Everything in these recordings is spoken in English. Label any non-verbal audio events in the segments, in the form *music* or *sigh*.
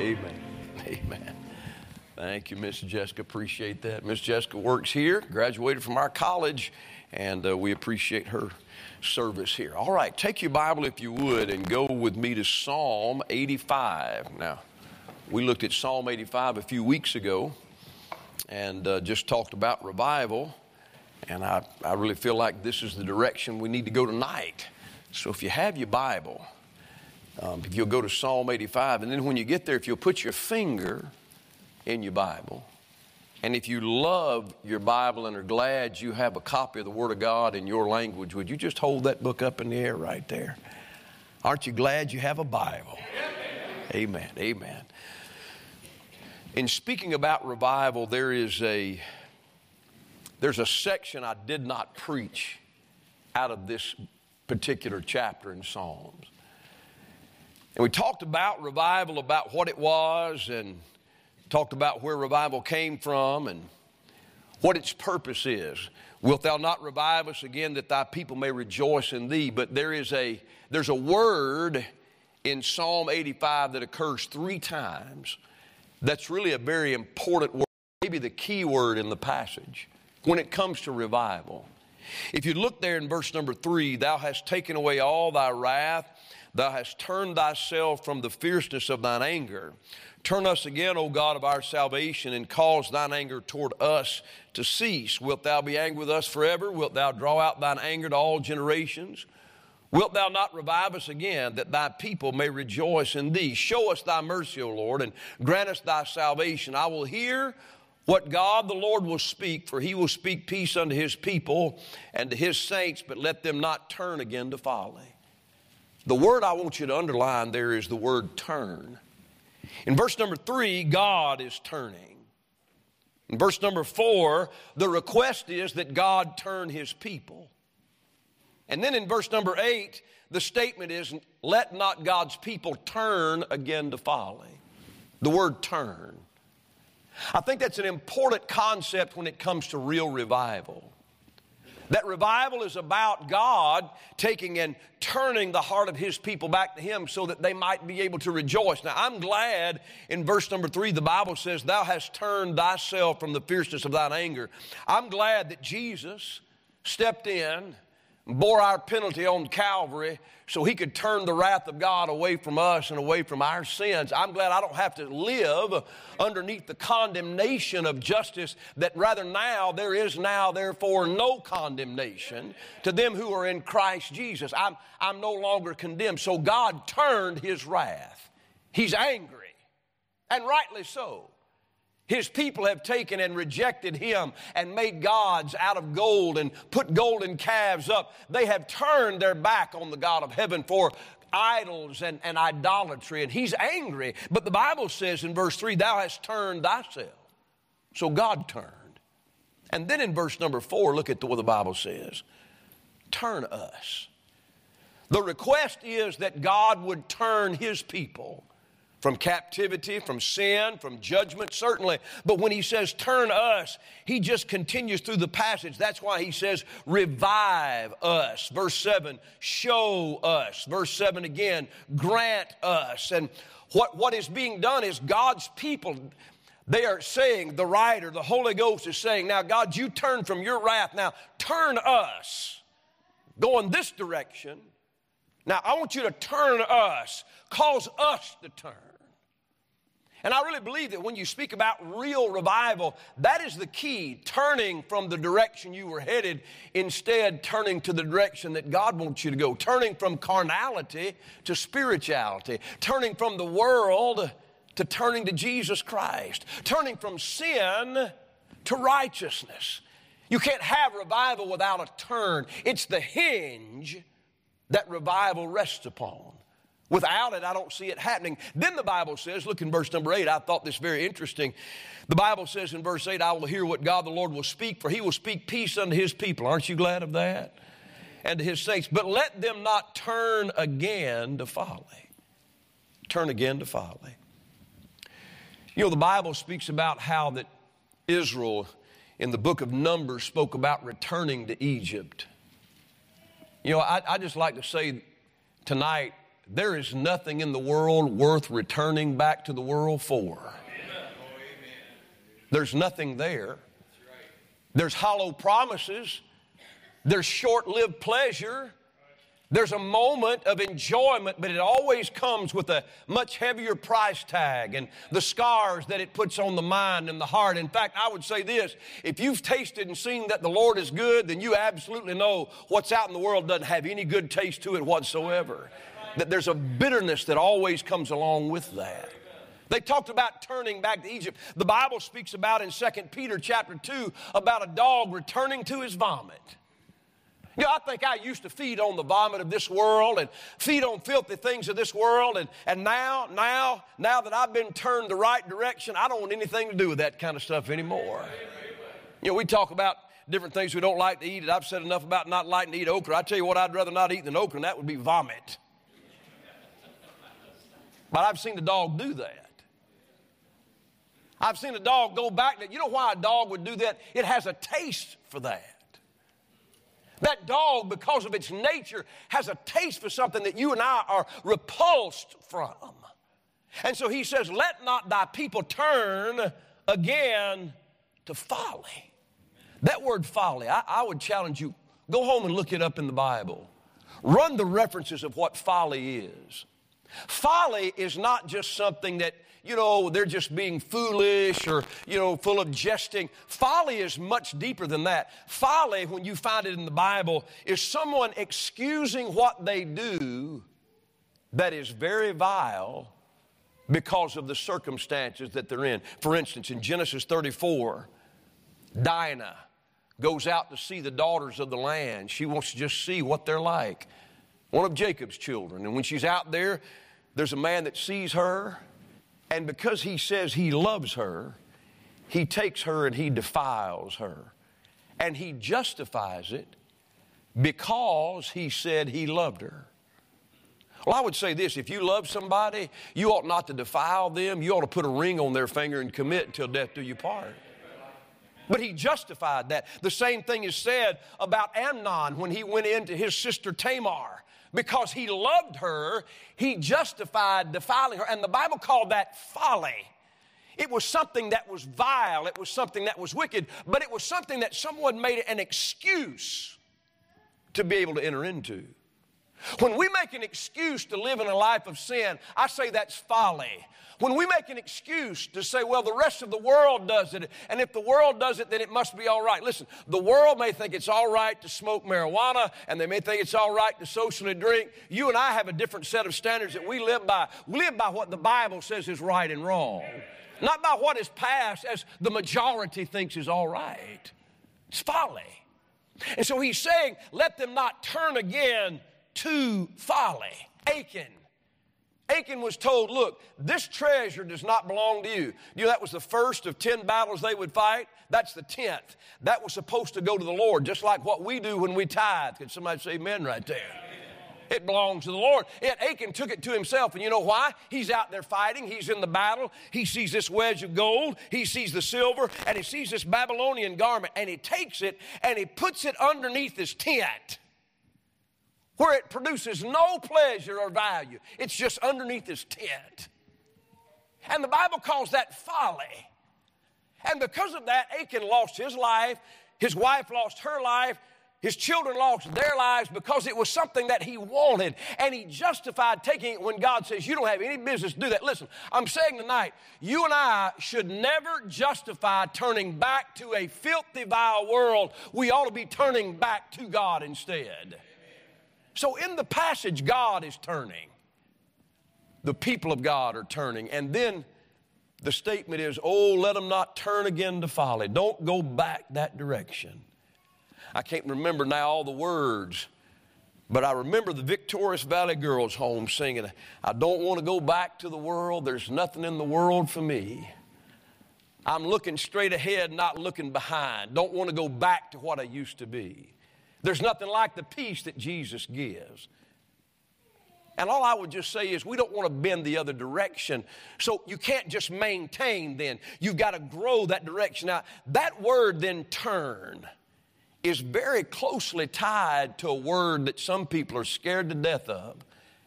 Amen. Amen. Thank you, Miss Jessica. Appreciate that. Miss Jessica works here, graduated from our college, and uh, we appreciate her service here. All right, take your Bible if you would and go with me to Psalm 85. Now, we looked at Psalm 85 a few weeks ago and uh, just talked about revival, and I, I really feel like this is the direction we need to go tonight. So if you have your Bible, um, if you'll go to Psalm 85, and then when you get there, if you'll put your finger in your Bible, and if you love your Bible and are glad you have a copy of the Word of God in your language, would you just hold that book up in the air right there? Aren't you glad you have a Bible? Amen. Amen. In speaking about revival, there is a there's a section I did not preach out of this particular chapter in Psalms. And we talked about revival, about what it was, and talked about where revival came from and what its purpose is. Wilt thou not revive us again that thy people may rejoice in thee? But there is a there's a word in Psalm 85 that occurs three times. That's really a very important word, maybe the key word in the passage when it comes to revival. If you look there in verse number three, thou hast taken away all thy wrath Thou hast turned thyself from the fierceness of thine anger. Turn us again, O God of our salvation, and cause thine anger toward us to cease. Wilt thou be angry with us forever? Wilt thou draw out thine anger to all generations? Wilt thou not revive us again, that thy people may rejoice in thee? Show us thy mercy, O Lord, and grant us thy salvation. I will hear what God the Lord will speak, for he will speak peace unto his people and to his saints, but let them not turn again to folly. The word I want you to underline there is the word turn. In verse number three, God is turning. In verse number four, the request is that God turn his people. And then in verse number eight, the statement is, let not God's people turn again to folly. The word turn. I think that's an important concept when it comes to real revival. That revival is about God taking and turning the heart of His people back to Him so that they might be able to rejoice. Now, I'm glad in verse number three, the Bible says, Thou hast turned thyself from the fierceness of thine anger. I'm glad that Jesus stepped in bore our penalty on Calvary so he could turn the wrath of God away from us and away from our sins. I'm glad I don't have to live underneath the condemnation of justice, that rather now there is now, therefore, no condemnation to them who are in Christ Jesus. I'm, I'm no longer condemned. So God turned his wrath. He's angry, and rightly so. His people have taken and rejected him and made gods out of gold and put golden calves up. They have turned their back on the God of heaven for idols and, and idolatry, and he's angry. But the Bible says in verse 3, Thou hast turned thyself. So God turned. And then in verse number 4, look at what the Bible says Turn us. The request is that God would turn his people from captivity, from sin, from judgment, certainly. But when he says turn us, he just continues through the passage. That's why he says revive us. Verse 7, show us. Verse 7 again, grant us. And what, what is being done is God's people. They are saying, the writer, the Holy Ghost is saying, Now, God, you turn from your wrath. Now, turn us. Go in this direction. Now, I want you to turn us, cause us to turn. And I really believe that when you speak about real revival, that is the key turning from the direction you were headed, instead, turning to the direction that God wants you to go, turning from carnality to spirituality, turning from the world to turning to Jesus Christ, turning from sin to righteousness. You can't have revival without a turn, it's the hinge that revival rests upon. Without it, I don't see it happening. Then the Bible says, look in verse number eight, I thought this very interesting. The Bible says in verse eight, I will hear what God the Lord will speak, for he will speak peace unto his people. Aren't you glad of that? And to his saints. But let them not turn again to folly. Turn again to folly. You know, the Bible speaks about how that Israel in the book of Numbers spoke about returning to Egypt. You know, I, I just like to say tonight there is nothing in the world worth returning back to the world for. There's nothing there. There's hollow promises. There's short lived pleasure. There's a moment of enjoyment, but it always comes with a much heavier price tag and the scars that it puts on the mind and the heart. In fact, I would say this if you've tasted and seen that the Lord is good, then you absolutely know what's out in the world doesn't have any good taste to it whatsoever. That there's a bitterness that always comes along with that. They talked about turning back to Egypt. The Bible speaks about in 2 Peter chapter 2 about a dog returning to his vomit. You know, I think I used to feed on the vomit of this world and feed on filthy things of this world. And, and now, now, now that I've been turned the right direction, I don't want anything to do with that kind of stuff anymore. You know, we talk about different things we don't like to eat, and I've said enough about not liking to eat okra. I tell you what, I'd rather not eat than okra, and that would be vomit. But I've seen a dog do that. I've seen a dog go back. You know why a dog would do that? It has a taste for that. That dog, because of its nature, has a taste for something that you and I are repulsed from. And so he says, Let not thy people turn again to folly. That word folly, I, I, would challenge you go home and look it up in the Bible. Run the references of what folly is. Folly is not just something that you know, they're just being foolish or, you know, full of jesting. Folly is much deeper than that. Folly, when you find it in the Bible, is someone excusing what they do that is very vile because of the circumstances that they're in. For instance, in Genesis 34, Dinah goes out to see the daughters of the land. She wants to just see what they're like. One of Jacob's children. And when she's out there, there's a man that sees her and because he says he loves her, he takes her and he defiles her. And he justifies it because he said he loved her. Well, I would say this if you love somebody, you ought not to defile them. You ought to put a ring on their finger and commit until death do you part. But he justified that. The same thing is said about Amnon when he went into his sister Tamar because he loved her, he justified defiling her. And the Bible called that folly. It was something that was vile, it was something that was wicked, but it was something that someone made an excuse to be able to enter into. When we make an excuse to live in a life of sin, I say that's folly. When we make an excuse to say, well, the rest of the world does it, and if the world does it, then it must be all right. Listen, the world may think it's all right to smoke marijuana, and they may think it's all right to socially drink. You and I have a different set of standards that we live by. We live by what the Bible says is right and wrong, not by what is passed as the majority thinks is all right. It's folly. And so he's saying, let them not turn again to folly. Achan Achan was told, Look, this treasure does not belong to you. You know, that was the first of 10 battles they would fight. That's the 10th. That was supposed to go to the Lord, just like what we do when we tithe. Can somebody say amen right there? It belongs to the Lord. Yet Achan took it to himself. And you know why? He's out there fighting. He's in the battle. He sees this wedge of gold. He sees the silver. And he sees this Babylonian garment. And he takes it and he puts it underneath his tent where it produces no pleasure or value. It's just underneath his tent. And the Bible calls that folly. And because of that, Achan lost his life, his wife lost her life, his children lost their lives because it was something that he wanted. And he justified taking it when God says, You don't have any business to do that. Listen, I'm saying tonight, you and I should never justify turning back to a filthy, vile world. We ought to be turning back to God instead. So in the passage, God is turning. The people of God are turning. And then the statement is, oh, let them not turn again to folly. Don't go back that direction. I can't remember now all the words, but I remember the Victorious Valley Girls home singing, I don't want to go back to the world. There's nothing in the world for me. I'm looking straight ahead, not looking behind. Don't want to go back to what I used to be. There's nothing like the peace that Jesus gives. And all I would just say is we don't want to bend the other direction. So you can't just maintain then. You've got to grow that direction. Now, that word then turn is very closely tied to a word that some people are scared to death of,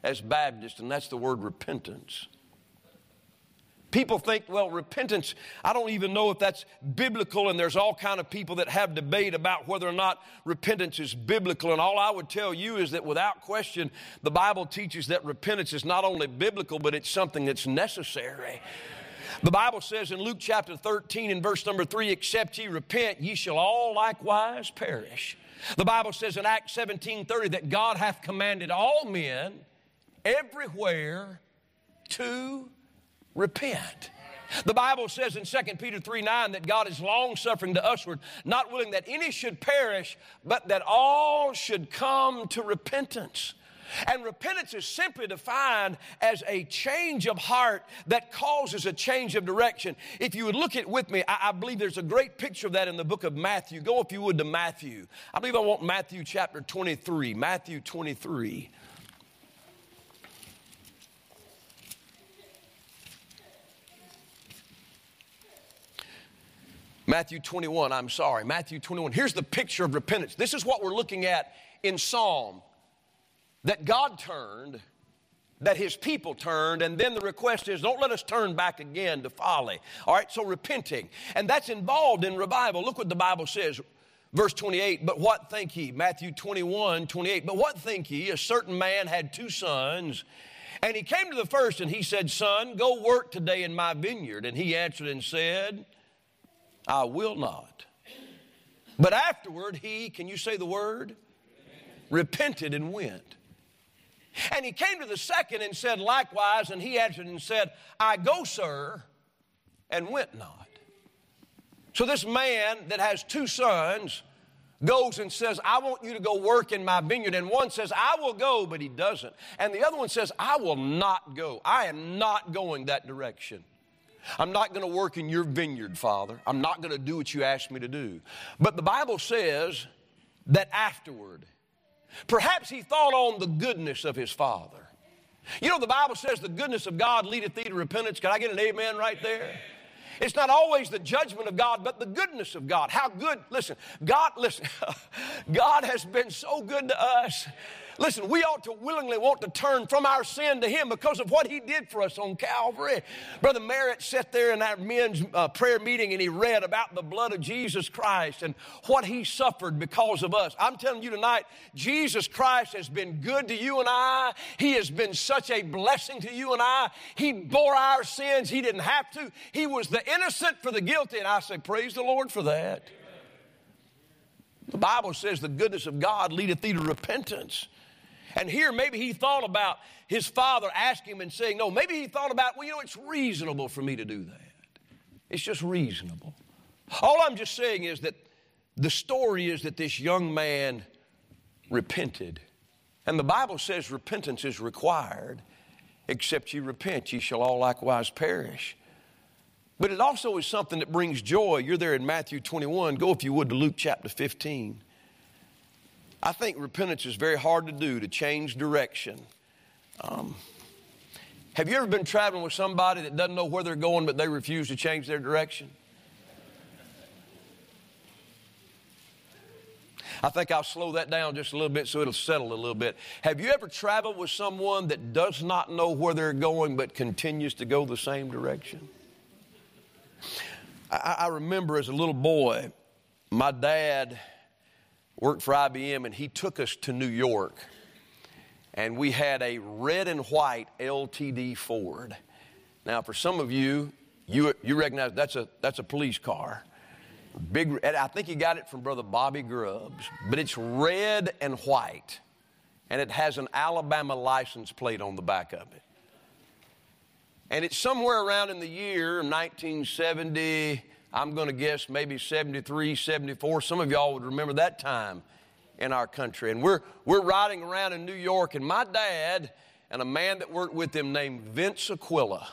as Baptists, and that's the word repentance. People think, well, repentance, I don't even know if that's biblical, and there's all kind of people that have debate about whether or not repentance is biblical. And all I would tell you is that without question, the Bible teaches that repentance is not only biblical, but it's something that's necessary. The Bible says in Luke chapter 13 and verse number 3, except ye repent, ye shall all likewise perish. The Bible says in Acts 17 30 that God hath commanded all men everywhere to repent. The Bible says in 2 Peter 3 9 that God is long suffering to usward, not willing that any should perish, but that all should come to repentance. And repentance is simply defined as a change of heart that causes a change of direction. If you would look at with me, I, I, believe there's a great picture of that in the book of Matthew. Go, if you would, to Matthew. I believe I want Matthew chapter 23. Matthew 23. Matthew 21, I'm sorry, Matthew 21. Here's the picture of repentance. This is what we're looking at in Psalm that God turned, that his people turned, and then the request is don't let us turn back again to folly. All right, so repenting. And that's involved in revival. Look what the Bible says. Verse 28, but what think ye? Matthew 21, 28. But what think ye? A certain man had two sons, and he came to the first and he said, Son, go work today in my vineyard. And he answered and said, I will not. But afterward, he, can you say the word? Repented and went. And he came to the second and said likewise, and he answered and said, I go, sir, and went not. So this man that has two sons goes and says, I want you to go work in my vineyard. And one says, I will go, but he doesn't. And the other one says, I will not go. I am not going that direction. I'm not going to work in your vineyard, Father. I'm not going to do what you asked me to do. But the Bible says that afterward, perhaps he thought on the goodness of his father. You know, the Bible says the goodness of God leadeth thee to repentance. Can I get an amen right there? It's not always the judgment of God, but the goodness of God. How good, listen, God, listen, *laughs* God has been so good to us. Listen, we ought to willingly want to turn from our sin to Him because of what He did for us on Calvary. Brother Merritt sat there in that men's uh, prayer meeting and he read about the blood of Jesus Christ and what He suffered because of us. I'm telling you tonight, Jesus Christ has been good to you and I. He has been such a blessing to you and I. He bore our sins. He didn't have to. He was the innocent for the guilty. And I say, Praise the Lord for that. The Bible says the goodness of God leadeth thee to repentance. And here, maybe he thought about his father asking him and saying, No, maybe he thought about, well, you know, it's reasonable for me to do that. It's just reasonable. All I'm just saying is that the story is that this young man repented. And the Bible says repentance is required. Except ye repent, ye shall all likewise perish. But it also is something that brings joy. You're there in Matthew 21. Go, if you would, to Luke chapter 15. I think repentance is very hard to do, to change direction. Um, have you ever been traveling with somebody that doesn't know where they're going, but they refuse to change their direction? I think I'll slow that down just a little bit so it'll settle a little bit. Have you ever traveled with someone that does not know where they're going but continues to go the same direction? I, I remember as a little boy, my dad worked for IBM, and he took us to New York. And we had a red and white LTD Ford. Now, for some of you, you, you recognize that's a, that's a police car. Big, I think he got it from Brother Bobby Grubbs, but it's red and white, and it has an Alabama license plate on the back of it. And it's somewhere around in the year 1970, I'm going to guess maybe 73, 74. Some of y'all would remember that time in our country. And we're, we're riding around in New York, and my dad and a man that worked with him named Vince Aquila,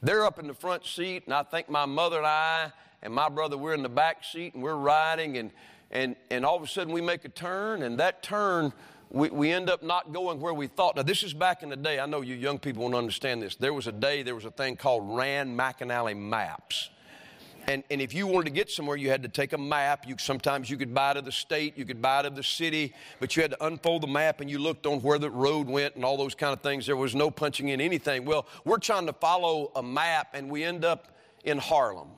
they're up in the front seat, and I think my mother and I and my brother, we're in the back seat, and we're riding, and, and, and all of a sudden we make a turn, and that turn, we, we end up not going where we thought. Now, this is back in the day. I know you young people won't understand this. There was a day, there was a thing called Rand McAnally Maps. And, and if you wanted to get somewhere, you had to take a map. You, sometimes you could buy it of the state, you could buy it of the city, but you had to unfold the map and you looked on where the road went and all those kind of things. There was no punching in anything. Well, we're trying to follow a map and we end up in Harlem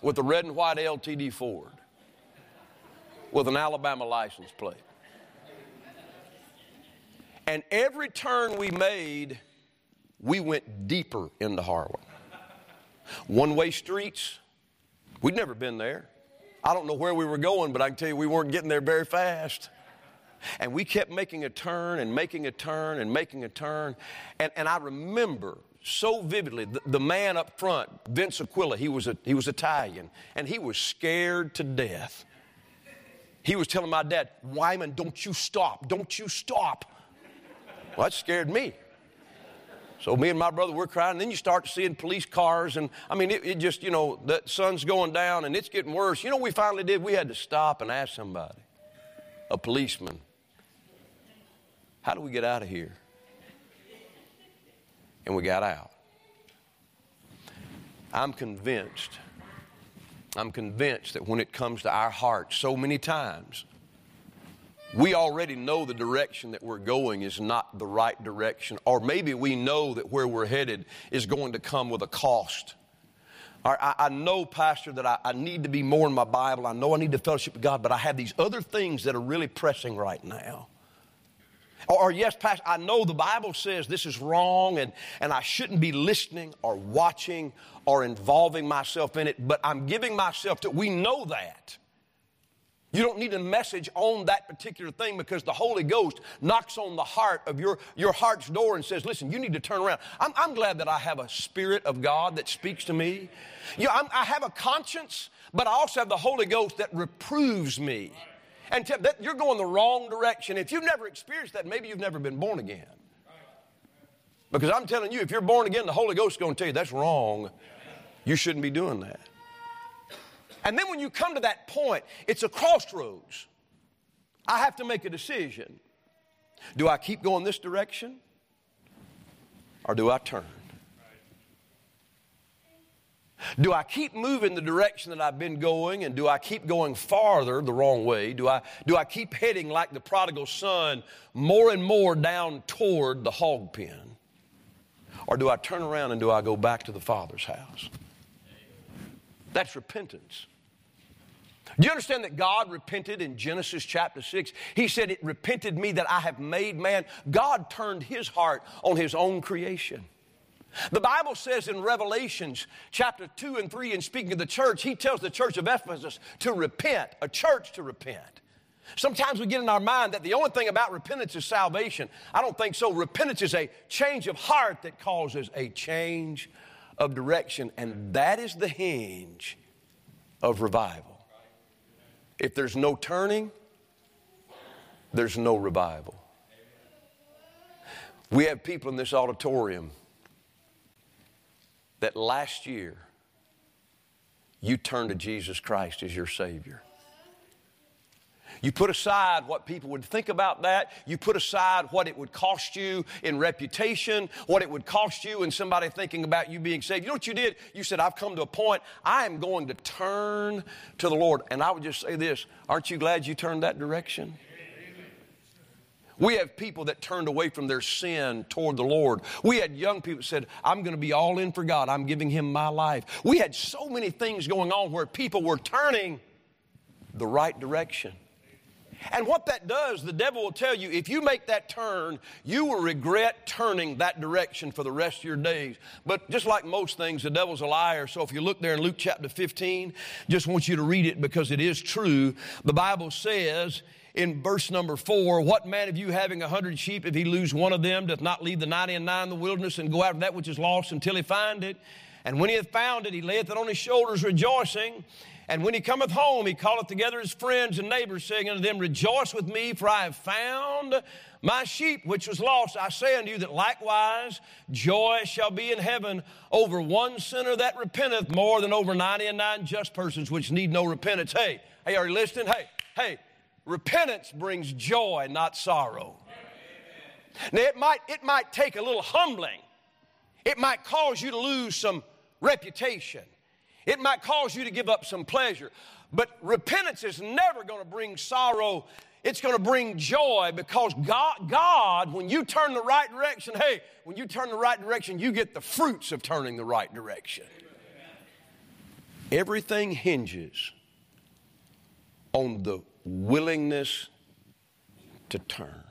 with a red and white LTD Ford with an Alabama license plate. And every turn we made, we went deeper into Harlem. One way streets, we'd never been there. I don't know where we were going, but I can tell you we weren't getting there very fast. And we kept making a turn and making a turn and making a turn. And, and I remember so vividly the, the, man up front, Vince Aquila, he was, a, he was Italian, and he was scared to death. He was telling my dad, Wyman, don't you stop, don't you stop. Well, that scared me. So me and my brother, we're crying. And then you start seeing police cars. And I mean, it, it, just, you know, the sun's going down and it's getting worse. You know we finally did? We had to stop and ask somebody, a policeman, how do we get out of here? And we got out. I'm convinced, I'm convinced that when it comes to our hearts, so many times, we already know the direction that we're going is not the right direction, or maybe we know that where we're headed is going to come with a cost. I, know, Pastor, that I, I need to be more in my Bible. I know I need to fellowship with God, but I have these other things that are really pressing right now. Or, or, yes, Pastor, I know the Bible says this is wrong and, and I shouldn't be listening or watching or involving myself in it, but I'm giving myself to We know that. You don't need a message on that particular thing because the Holy Ghost knocks on the heart of your, your heart's door and says, Listen, you need to turn around. I'm, I'm glad that I have a Spirit of God that speaks to me. You know, i have a conscience, but I also have the Holy Ghost that reproves me. And that you're going the wrong direction. If you've never experienced that, maybe you've never been born again. Because I'm telling you, if you're born again, the Holy Ghost is going to tell you that's wrong. You shouldn't be doing that. And then when you come to that point, it's a crossroads. I have to make a decision. Do I keep going this direction or do I turn? Do I keep moving the direction that I've been going and do I keep going farther the wrong way? Do I, do I keep heading like the prodigal son more and more down toward the hog pen? Or do I turn around and do I go back to the Father's house? That's repentance. Do you understand that God repented in Genesis chapter 6? He said, It repented me that I have made man. God turned his heart on his own creation. The Bible says in Revelations chapter 2 and 3, in speaking of the church, he tells the church of Ephesus to repent, a church to repent. Sometimes we get in our mind that the only thing about repentance is salvation. I don't think so. Repentance is a change of heart that causes a change of direction, and that is the hinge of revival. If there's no turning, there's no revival. We have people in this auditorium that last year you turned to Jesus Christ as your Savior. You put aside what people would think about that. You put aside what it would cost you in reputation, what it would cost you in somebody thinking about you being saved. You know what you did? You said, I've come to a point, I am going to turn to the Lord. And I would just say this aren't you glad you turned that direction? We have people that turned away from their sin toward the Lord. We had young people that said, I'm going to be all in for God. I'm giving Him my life. We had so many things going on where people were turning the right direction. And what that does, the devil will tell you, if you make that turn, you will regret turning that direction for the rest of your days. But just like most things, the devil's a liar. So if you look there in Luke chapter 15, just want you to read it because it is true. The Bible says, in verse number four, what man of you having a hundred sheep, if he lose one of them, doth not leave the ninety and nine in the wilderness and go after that which is lost until he find it? And when he hath found it, he layeth it on his shoulders, rejoicing. And when he cometh home, he calleth together his friends and neighbors, saying unto them, Rejoice with me, for I have found my sheep which was lost. I say unto you that likewise joy shall be in heaven over one sinner that repenteth more than over ninety and nine just persons which need no repentance. Hey, hey, are you listening? Hey, hey, repentance brings joy, not sorrow. Now it might, it might take a little humbling. It might cause you to lose some reputation. It might cause you to give up some pleasure. But repentance is never going to bring sorrow. It's going to bring joy because God, God, when you turn the right direction, hey, when you turn the right direction, you get the fruits of turning the right direction. Everything hinges on the willingness to turn.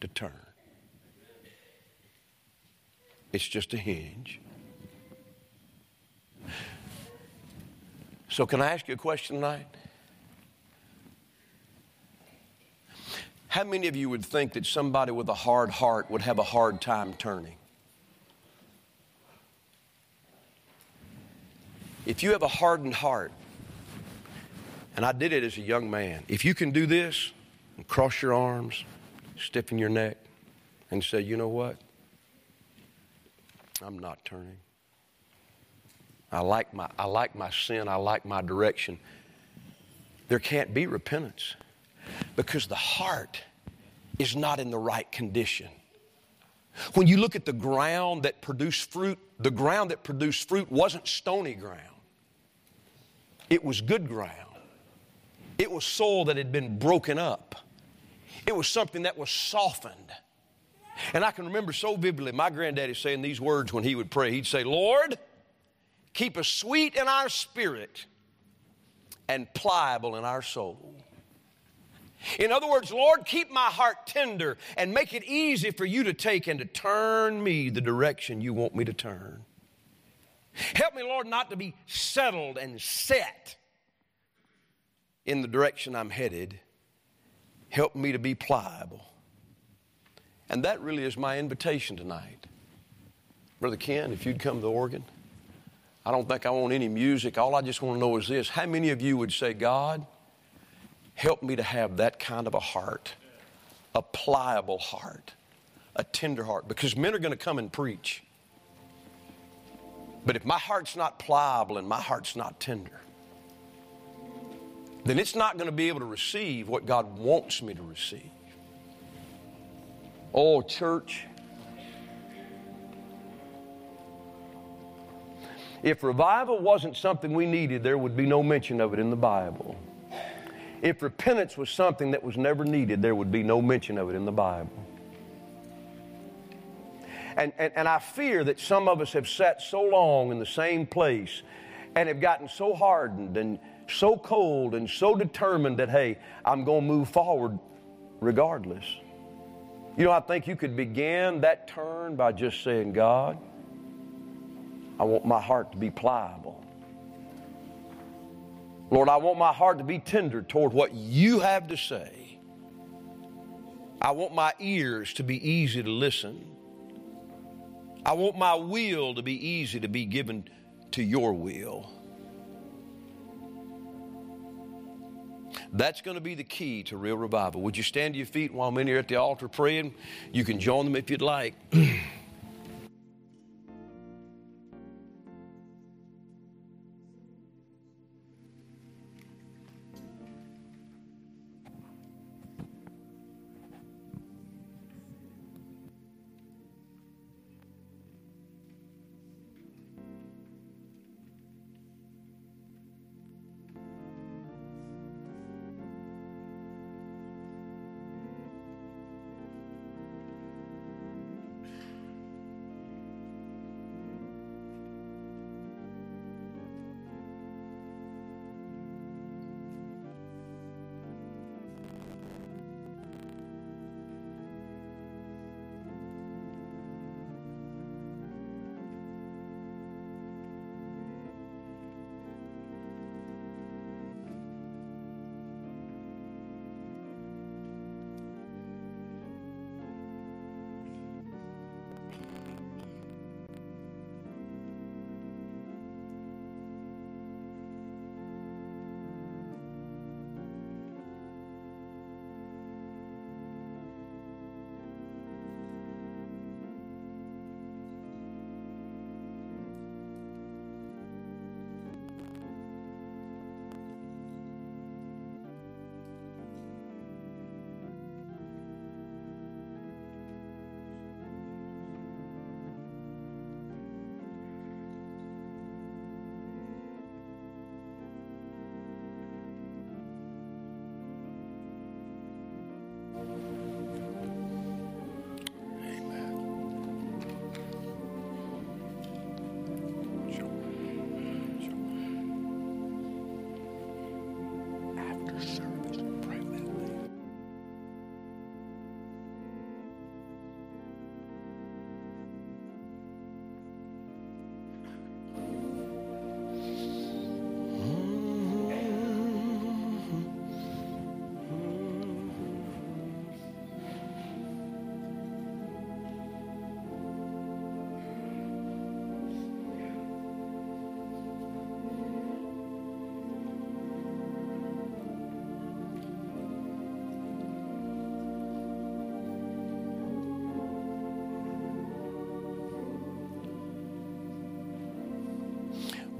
To turn. It's just a hinge. So, can I ask you a question tonight? How many of you would think that somebody with a hard heart would have a hard time turning? If you have a hardened heart, and I did it as a young man, if you can do this and cross your arms, stiffen your neck, and say, you know what? I'm not turning. I like my, I like my sin. I like my direction. There can't be repentance because the heart is not in the right condition. When you look at the ground that produced fruit, the ground that produced fruit wasn't stony ground, it was good ground. It was soil that had been broken up, it was something that was softened. And I can remember so vividly my granddaddy saying these words when he would pray. He'd say, Lord, keep us sweet in our spirit and pliable in our soul. In other words, Lord, keep my heart tender and make it easy for you to take and to turn me the direction you want me to turn. Help me, Lord, not to be settled and set in the direction I'm headed. Help me to be pliable. And that really is my invitation tonight. Brother Ken, if you'd come to the organ. I don't think I want any music. All I just want to know is this how many of you would say, God, help me to have that kind of a heart, a pliable heart, a tender heart? Because men are going to come and preach. But if my heart's not pliable and my heart's not tender, then it's not going to be able to receive what God wants me to receive. Oh, church. If revival wasn't something we needed, there would be no mention of it in the Bible. If repentance was something that was never needed, there would be no mention of it in the Bible. And, and, and I fear that some of us have sat so long in the same place and have gotten so hardened and so cold and so determined that, hey, I'm going to move forward regardless. You know, I think you could begin that turn by just saying, God, I want my heart to be pliable. Lord, I want my heart to be tender toward what you have to say. I want my ears to be easy to listen. I want my will to be easy to be given to your will. That's going to be the key to real revival. Would you stand to your feet while many are at the altar praying? You can join them if you'd like. *clears throat*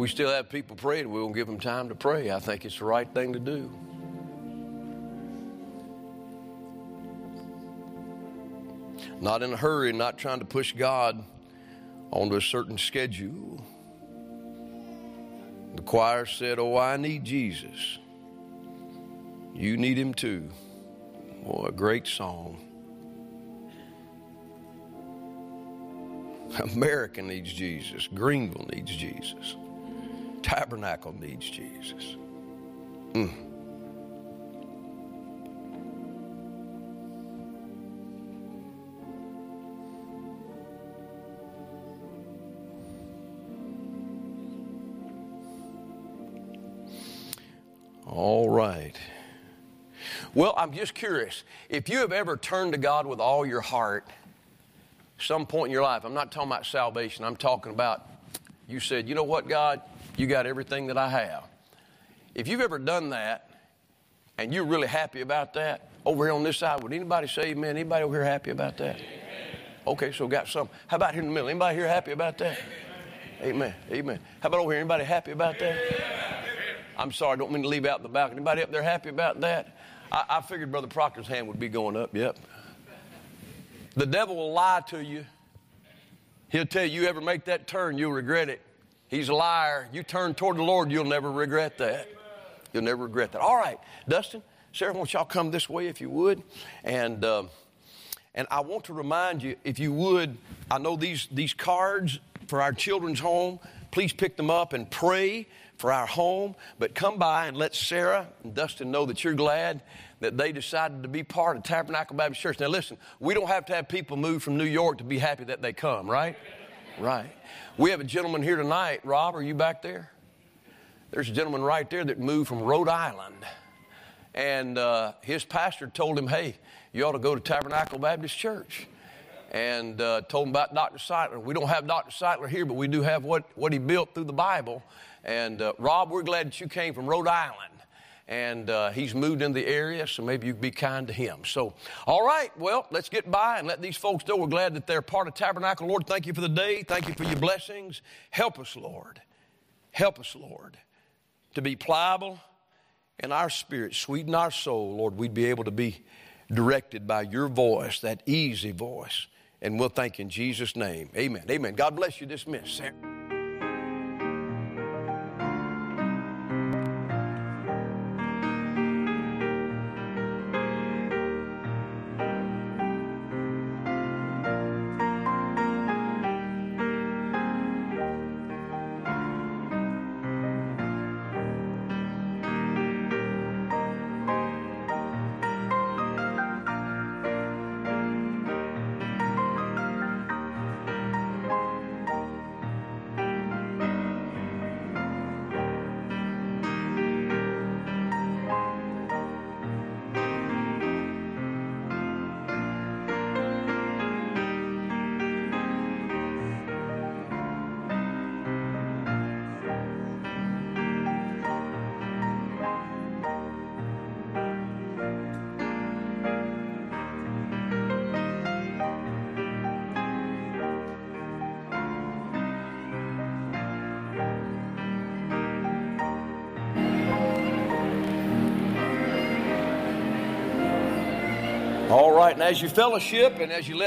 we still have people praying. We won't give them time to pray. I think it's the right thing to do. Not in a hurry, not trying to push God onto a certain schedule. The choir said, Oh, I need Jesus. You need him too. Oh, a great song. America needs Jesus. Greenville needs Jesus. Tabernacle needs Jesus. Mm. All right. Well, I'm just curious. If you have ever turned to God with all your heart, some point in your life, I'm not talking about salvation, I'm talking about you said, you know what, God, you got everything that I have. If you've ever done that and you're really happy about that, over here on this side, would anybody say amen? Anybody over here happy about that? Okay, so got some. How about here in the middle? Anybody here happy about that? Amen. Amen. How about over here? Anybody happy about that? I'm sorry, I don't mean to leave out the balcony. Anybody up there happy about that? I, I figured Brother Proctor's hand would be going up. Yep. The devil will lie to you. He'll tell you, you ever make that turn, you'll regret it. He's a liar. You turn toward the Lord, you'll never regret that. You'll never regret that. All right, Dustin, Sarah, won't y'all come this way if you would? And uh, and I want to remind you, if you would, I know these these cards for our children's home. Please pick them up and pray for our home. But come by and let Sarah and Dustin know that you're glad that they decided to be part of Tabernacle Baptist Church. Now, listen, we don't have to have people move from New York to be happy that they come, right? Right. We have a gentleman here tonight. Rob, are you back there? There's a gentleman right there that moved from Rhode Island. And uh, his pastor told him, hey, you ought to go to Tabernacle Baptist Church. And uh, told him about Dr. Sightler. We don't have Dr. Sightler here, but we do have what, what he built through the Bible. And uh, Rob, we're glad that you came from Rhode Island and uh, he's moved in the area, so maybe you be kind to him. So, all right, well, let's get by and let these folks know we're glad that they're part of Tabernacle. Lord, thank you for the day. Thank you for your blessings. Help us, Lord. Help us, Lord, to be pliable in our spirit, sweeten our soul, Lord. We'd be able to be directed by your voice, that easy voice. And we'll thank you in Jesus' name. Amen. Amen. God bless you. Dismiss. All right, and as you fellowship and as you let